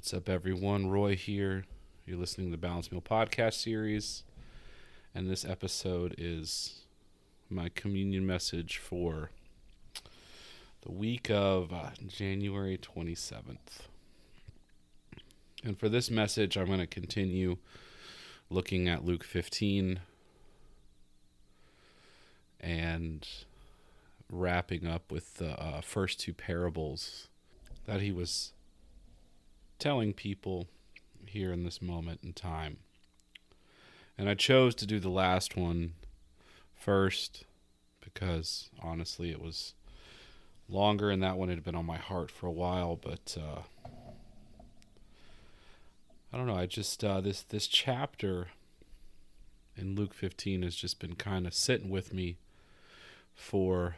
What's up, everyone? Roy here. You're listening to the Balance Meal podcast series, and this episode is my communion message for the week of uh, January 27th. And for this message, I'm going to continue looking at Luke 15 and wrapping up with the uh, first two parables that he was telling people here in this moment in time. And I chose to do the last one first because honestly it was longer and that one had been on my heart for a while, but uh, I don't know, I just uh, this this chapter in Luke 15 has just been kind of sitting with me for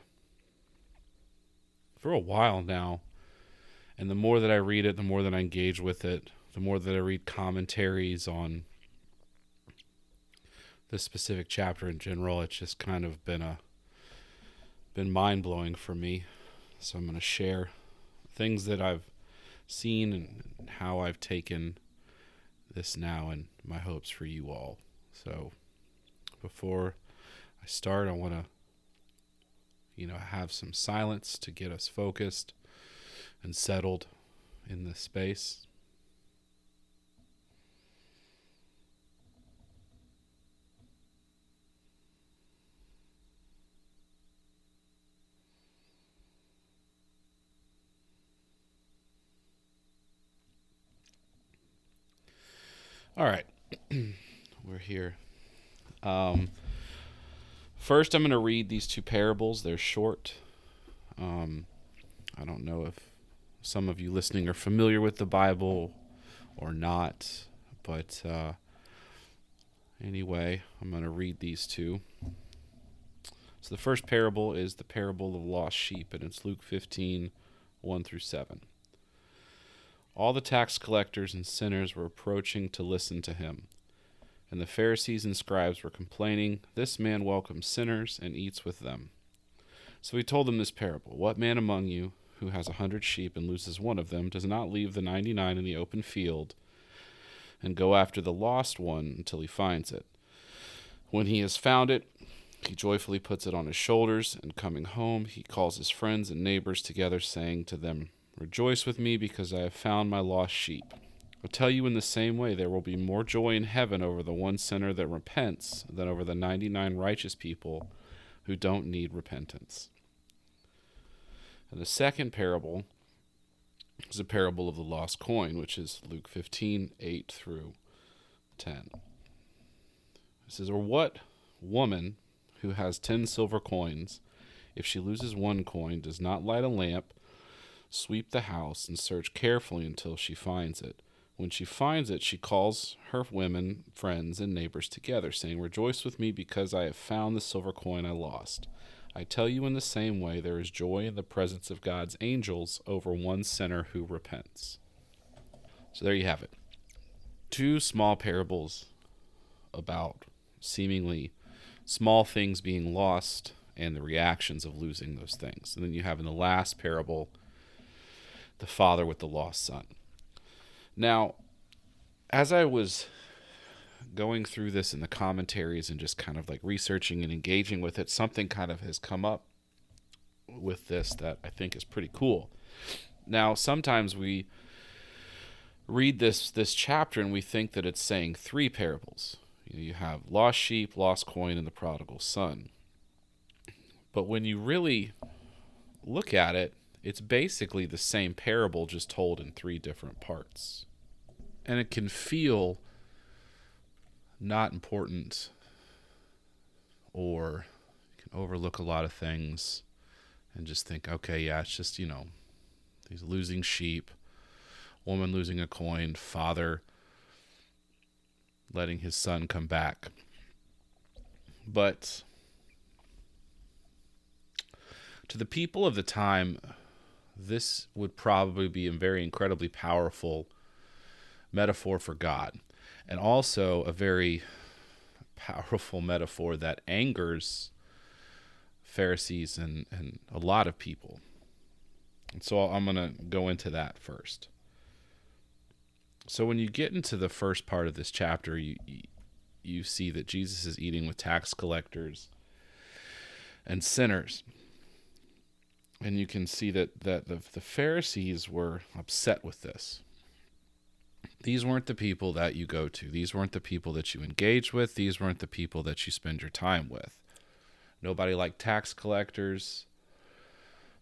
for a while now and the more that I read it, the more that I engage with it, the more that I read commentaries on this specific chapter in general, it's just kind of been a been mind blowing for me. So I'm going to share things that I've seen and how I've taken this now and my hopes for you all. So before I start, I want to you know have some silence to get us focused and settled in this space. All right, we're here. Um, first, I'm going to read these two parables. They're short. Um, I don't know if some of you listening are familiar with the Bible or not. But uh, anyway, I'm going to read these two. So the first parable is the parable of lost sheep, and it's Luke 15, 1 through 7. All the tax collectors and sinners were approaching to listen to him. And the Pharisees and scribes were complaining, This man welcomes sinners and eats with them. So he told them this parable What man among you, who has a hundred sheep and loses one of them does not leave the ninety nine in the open field and go after the lost one until he finds it. When he has found it, he joyfully puts it on his shoulders, and coming home, he calls his friends and neighbors together, saying to them, Rejoice with me, because I have found my lost sheep. I tell you, in the same way, there will be more joy in heaven over the one sinner that repents than over the ninety nine righteous people who don't need repentance. And the second parable is a parable of the lost coin, which is Luke 15, 8 through 10. It says, Or what woman who has ten silver coins, if she loses one coin, does not light a lamp, sweep the house, and search carefully until she finds it? When she finds it, she calls her women, friends, and neighbors together, saying, Rejoice with me because I have found the silver coin I lost. I tell you in the same way, there is joy in the presence of God's angels over one sinner who repents. So there you have it. Two small parables about seemingly small things being lost and the reactions of losing those things. And then you have in the last parable the father with the lost son. Now, as I was going through this in the commentaries and just kind of like researching and engaging with it, something kind of has come up with this that I think is pretty cool. Now, sometimes we read this this chapter and we think that it's saying three parables. You, have lost sheep, lost coin, and the prodigal son. But when you really look at it, it's basically the same parable just told in three different parts. And it can feel not important or you can overlook a lot of things and just think, okay, yeah, it's just, you know, these losing sheep, woman losing a coin, father letting his son come back. But to the people of the time, this would probably be a very incredibly powerful metaphor for God and also a very powerful metaphor that angers Pharisees and, and a lot of people. And so I'm going to go into that first. So when you get into the first part of this chapter, you you see that Jesus is eating with tax collectors and sinners. And you can see that, that the, the Pharisees were upset with this. These weren't the people that you go to. These weren't the people that you engage with. These weren't the people that you spend your time with. Nobody liked tax collectors.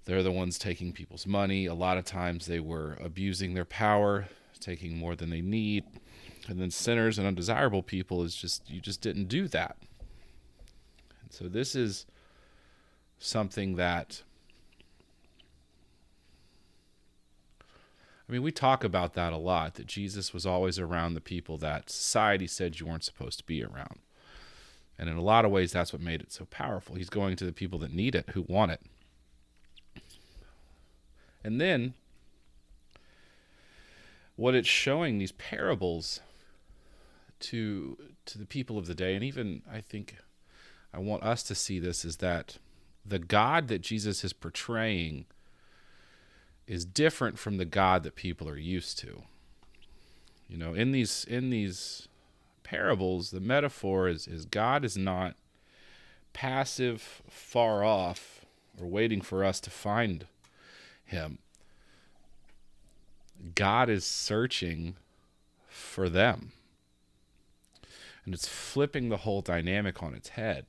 They're the ones taking people's money. A lot of times they were abusing their power, taking more than they need. And then sinners and undesirable people is just, you just didn't do that. And so this is something that I mean, we talk about that a lot that Jesus was always around the people that society said you weren't supposed to be around. And in a lot of ways, that's what made it so powerful. He's going to the people that need it, who want it. And then, what it's showing these parables to to the people of the day, and even I think I want us to see this, is that the God that Jesus is portraying is different from the God that people are used to. You know, in these in these parables, the metaphor is is God is not passive, far off, or waiting for us to find him. God is searching for them. And it's flipping the whole dynamic on its head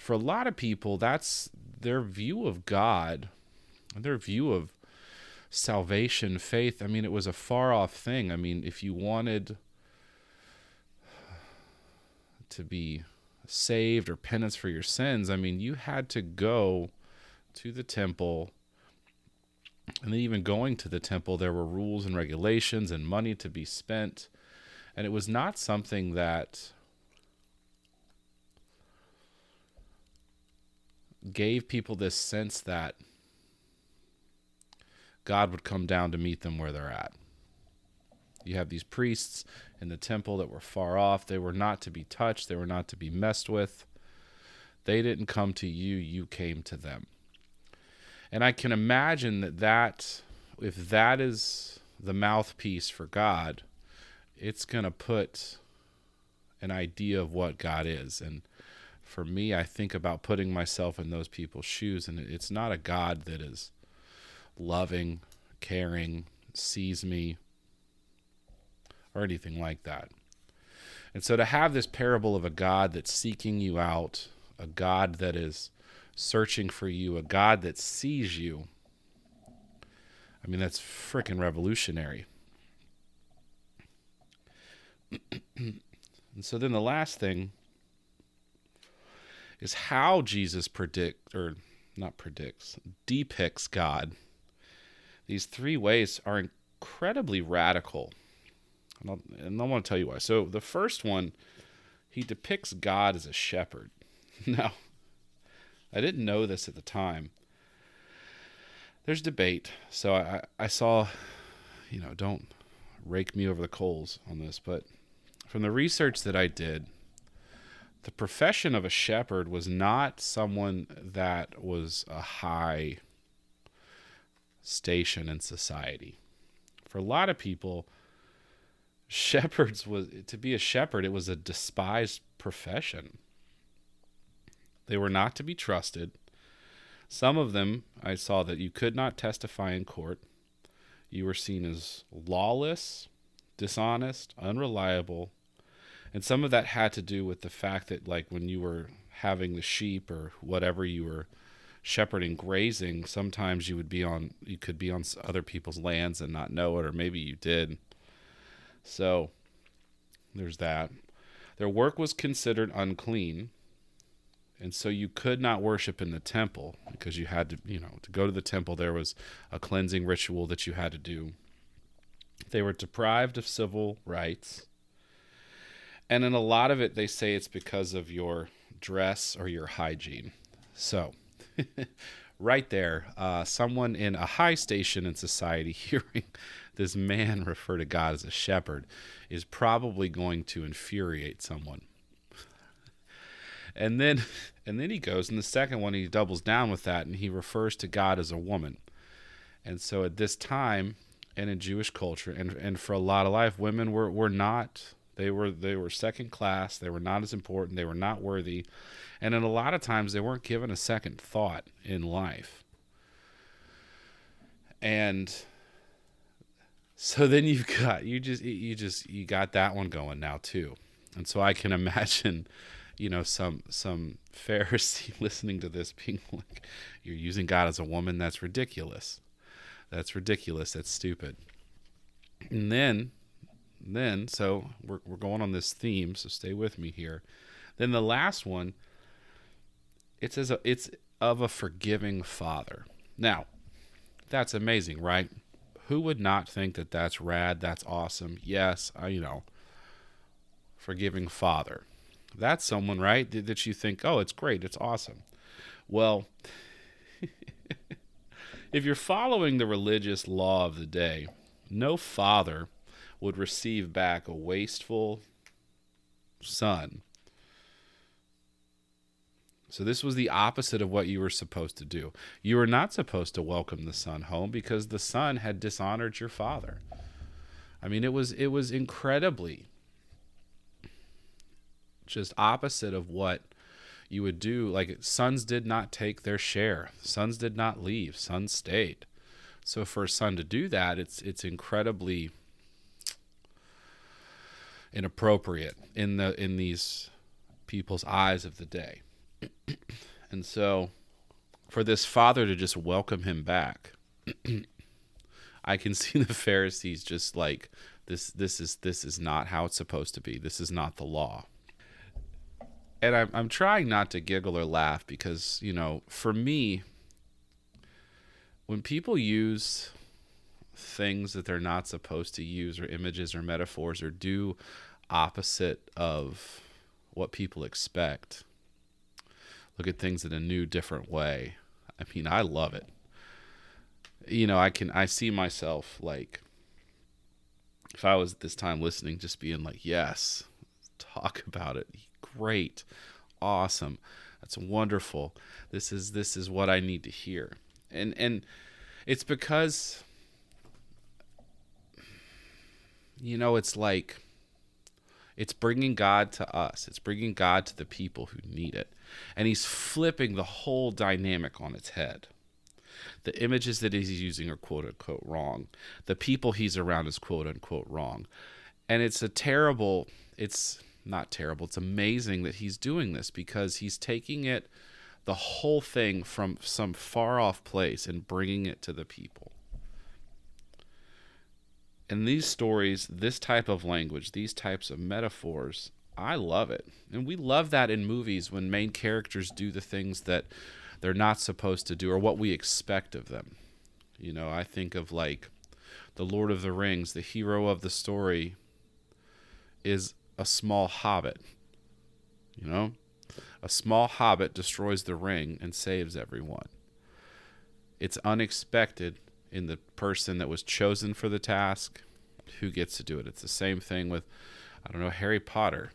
for a lot of people, that's their view of God, their view of salvation, faith. I mean, it was a far off thing. I mean, if you wanted to be saved or penance for your sins, I mean, you had to go to the temple. And then, even going to the temple, there were rules and regulations and money to be spent. And it was not something that gave people this sense that God would come down to meet them where they're at. You have these priests in the temple that were far off. They were not to be touched, they were not to be messed with. They didn't come to you, you came to them. And I can imagine that that if that is the mouthpiece for God, it's going to put an idea of what God is and for me, I think about putting myself in those people's shoes, and it's not a God that is loving, caring, sees me, or anything like that. And so to have this parable of a God that's seeking you out, a God that is searching for you, a God that sees you, I mean, that's freaking revolutionary. and so then the last thing is how Jesus predict or not predicts depicts God. These three ways are incredibly radical, and, I want to tell you why. So the first one, he depicts God as a shepherd. Now, I didn't know this at the time. There's debate, so I, I saw, you know, don't rake me over the coals on this, but from the research that I did, the profession of a shepherd was not someone that was a high station in society. For a lot of people, shepherds was to be a shepherd, it was a despised profession. They were not to be trusted. Some of them I saw that you could not testify in court. You were seen as lawless, dishonest, unreliable, and some of that had to do with the fact that like when you were having the sheep or whatever you were shepherding grazing sometimes you would be on you could be on other people's lands and not know it or maybe you did. So there's that. Their work was considered unclean and so you could not worship in the temple because you had to you know to go to the temple there was a cleansing ritual that you had to do. They were deprived of civil rights and in a lot of it, they say it's because of your dress or your hygiene. So, right there, uh, someone in a high station in society hearing this man refer to God as a shepherd is probably going to infuriate someone. and then, and then he goes, and the second one he doubles down with that, and he refers to God as a woman. And so at this time, and in Jewish culture and and for a lot of life women were were not they were they were second class. They were not as important. They were not worthy. And in a lot of times they weren't given a second thought in life. And so then you've got you just you just you got that one going now too. And so I can imagine you know some some Pharisee listening to this being like you're using God as a woman? That's ridiculous. That's ridiculous. That's stupid. And then, then, so we're, we're going on this theme, so stay with me here. Then the last one, it's as a, it's of a forgiving father. Now, that's amazing, right? Who would not think that that's rad? That's awesome. Yes, I, you know, forgiving father. That's someone, right? That you think, oh, it's great, it's awesome. Well, if you're following the religious law of the day, no father would receive back a wasteful son. So, this was the opposite of what you were supposed to do. You were not supposed to welcome the son home because the son had dishonored your father. I mean, it was it was incredibly just opposite of what you would do like sons did not take their share sons did not leave sons stayed so for a son to do that it's it's incredibly inappropriate in the in these people's eyes of the day. And so for this father to just welcome him back i can see the pharisees just like this this is this is not how it's supposed to be. This is not the law. And I'm I'm trying not to giggle or laugh because you know for me when people use things that they're not supposed to use or images or metaphors or do opposite of what people expect look at things in a new different way i mean i love it you know i can i see myself like if i was at this time listening just being like yes talk about it great. Awesome. That's wonderful. This is this is what I need to hear. And and it's because you know it's like it's bringing God to us. It's bringing God to the people who need it. And he's flipping the whole dynamic on its head. The images that he's using are quote unquote wrong. The people he's around is quote unquote wrong. And it's a terrible, it's not terrible. It's amazing that he's doing this because he's taking it, the whole thing, from some far off place and bringing it to the people. And these stories, this type of language, these types of metaphors, I love it. And we love that in movies when main characters do the things that they're not supposed to do or what we expect of them. You know, I think of like The Lord of the Rings, the hero of the story is a small hobbit. You know? A small hobbit destroys the ring and saves everyone. It's unexpected in the person that was chosen for the task who gets to do it. It's the same thing with, I don't know, Harry Potter,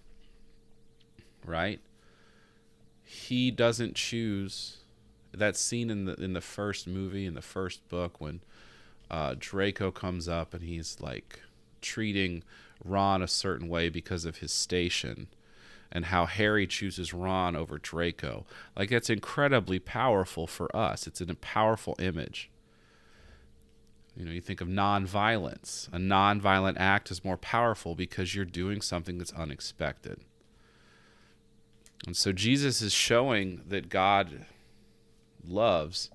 right? He doesn't choose that scene in the in the first movie in the first book when uh, Draco comes up and he's like treating Ron a certain way because of his station and how Harry chooses Ron over Draco. Like that's incredibly powerful for us. It's a powerful image. You know, you think of nonviolence. A nonviolent act is more powerful because you're doing something that's unexpected. And so Jesus is showing that God loves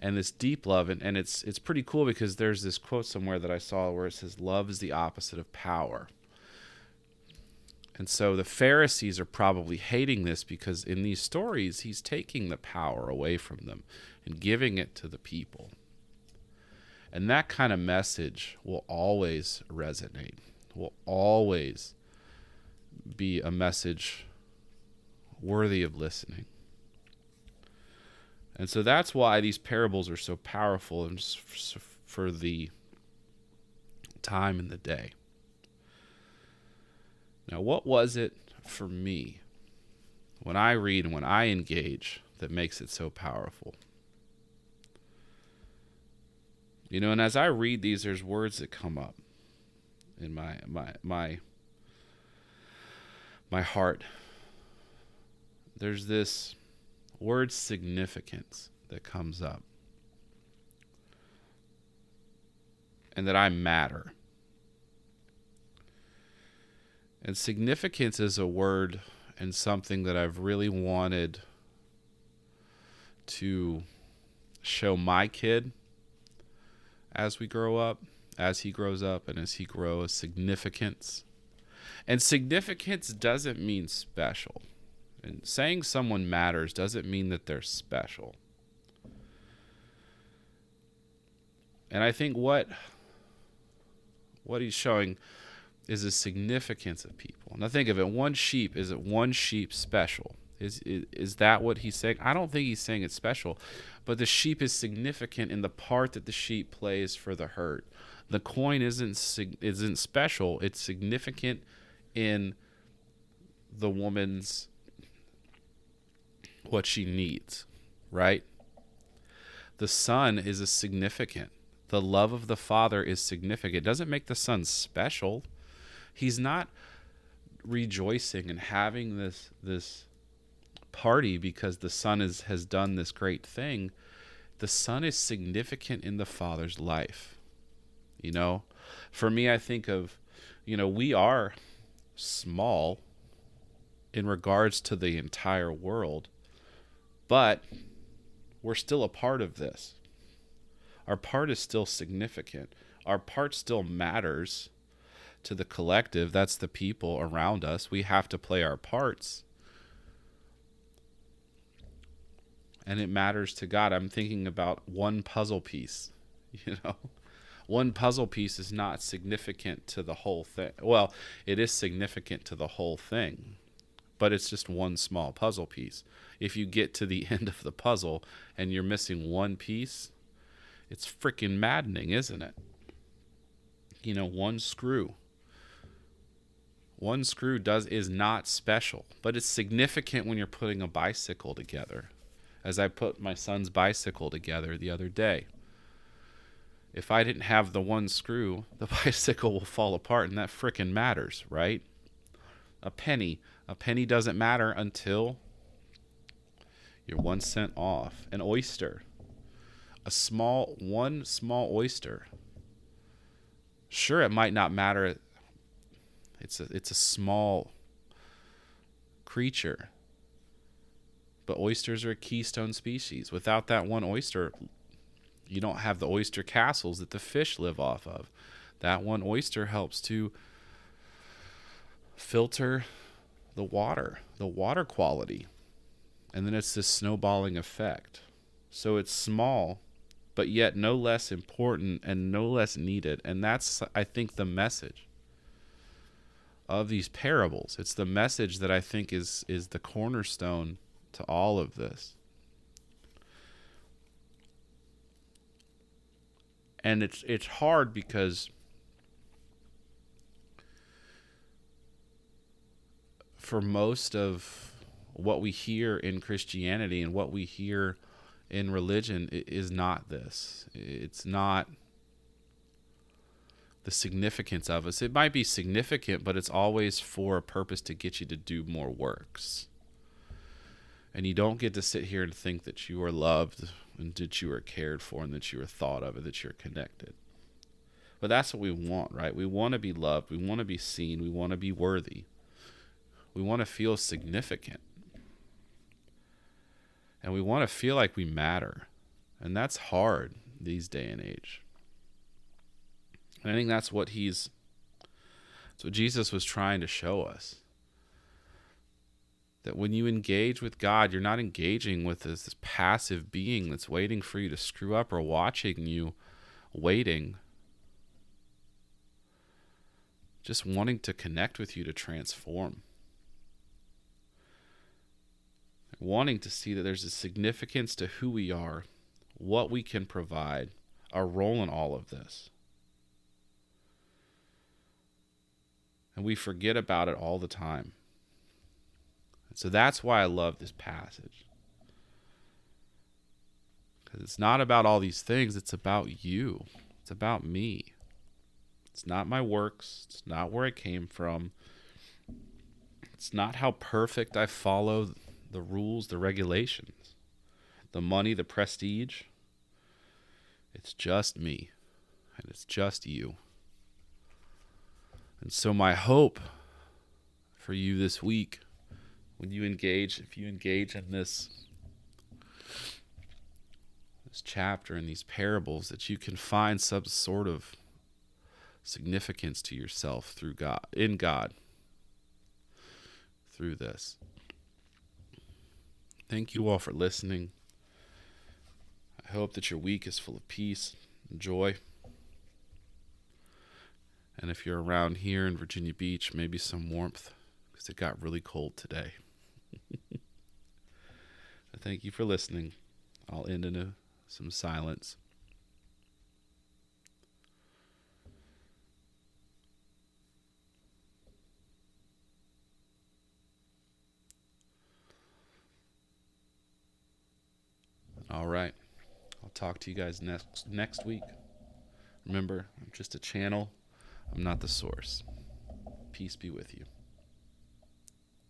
and this deep love and, and it's it's pretty cool because there's this quote somewhere that I saw where it says love is the opposite of power. And so the Pharisees are probably hating this because in these stories he's taking the power away from them and giving it to the people. And that kind of message will always resonate. Will always be a message worthy of listening. And so that's why these parables are so powerful and for the time and the day. Now, what was it for me when I read and when I engage that makes it so powerful? You know, and as I read these, there's words that come up in my my my my heart. There's this word significance that comes up. And that I matter. And significance is a word and something that I've really wanted to show my kid as we grow up, as he grows up, and as he grows, significance. And significance doesn't mean special. And saying someone matters doesn't mean that they're special. And I think what what he's showing is the significance of people. Now think of it, one sheep, is it one sheep special? Is, is that what he's saying? I don't think he's saying it's special, but the sheep is significant in the part that the sheep plays for the herd. The coin isn't isn't special; it's significant in the woman's what she needs, right? The son is a significant. The love of the father is significant. It doesn't make the son special. He's not rejoicing and having this this party because the son is, has done this great thing. The son is significant in the father's life. You know, for me, I think of, you know, we are small in regards to the entire world, but we're still a part of this. Our part is still significant. Our part still matters to the collective. That's the people around us. We have to play our parts. And it matters to God. I'm thinking about one puzzle piece, you know. One puzzle piece is not significant to the whole thing. Well, it is significant to the whole thing, but it's just one small puzzle piece. If you get to the end of the puzzle and you're missing one piece, it's freaking maddening, isn't it? You know, one screw one screw does is not special, but it's significant when you're putting a bicycle together. As I put my son's bicycle together the other day. If I didn't have the one screw, the bicycle will fall apart and that frickin' matters, right? A penny. A penny doesn't matter until you're 1 cent off. An oyster. A small one small oyster. Sure it might not matter it's a it's a small creature. But oysters are a keystone species. Without that one oyster, you don't have the oyster castles that the fish live off of. That one oyster helps to filter the water, the water quality. And then it's this snowballing effect. So it's small, but yet no less important and no less needed. And that's, I think, the message of these parables. It's the message that I think is is the cornerstone to all of this. And it's it's hard because for most of what we hear in Christianity and what we hear in religion is not this. It's not the significance of us. It might be significant, but it's always for a purpose to get you to do more works. And you don't get to sit here and think that you are loved and that you are cared for and that you are thought of and that you're connected. But that's what we want, right? We want to be loved. We want to be seen. We want to be worthy. We want to feel significant. And we want to feel like we matter. And that's hard these day and age. And I think that's what he's that's what Jesus was trying to show us. That when you engage with God, you're not engaging with this, this passive being that's waiting for you to screw up or watching you waiting. Just wanting to connect with you to transform. Wanting to see that there's a significance to who we are, what we can provide, our role in all of this. And we forget about it all the time. So that's why I love this passage. Because it's not about all these things, it's about you. It's about me. It's not my works. It's not where I came from. It's not how perfect I follow the rules, the regulations, the money, the prestige. It's just me, and it's just you. And so, my hope for you this week, when you engage, if you engage in this this chapter and these parables, that you can find some sort of significance to yourself through God, in God, through this. Thank you all for listening. I hope that your week is full of peace and joy. And if you're around here in Virginia Beach, maybe some warmth because it got really cold today. Thank you for listening. I'll end in a, some silence. All right. I'll talk to you guys next next week. Remember, I'm just a channel. I'm not the source. Peace be with you.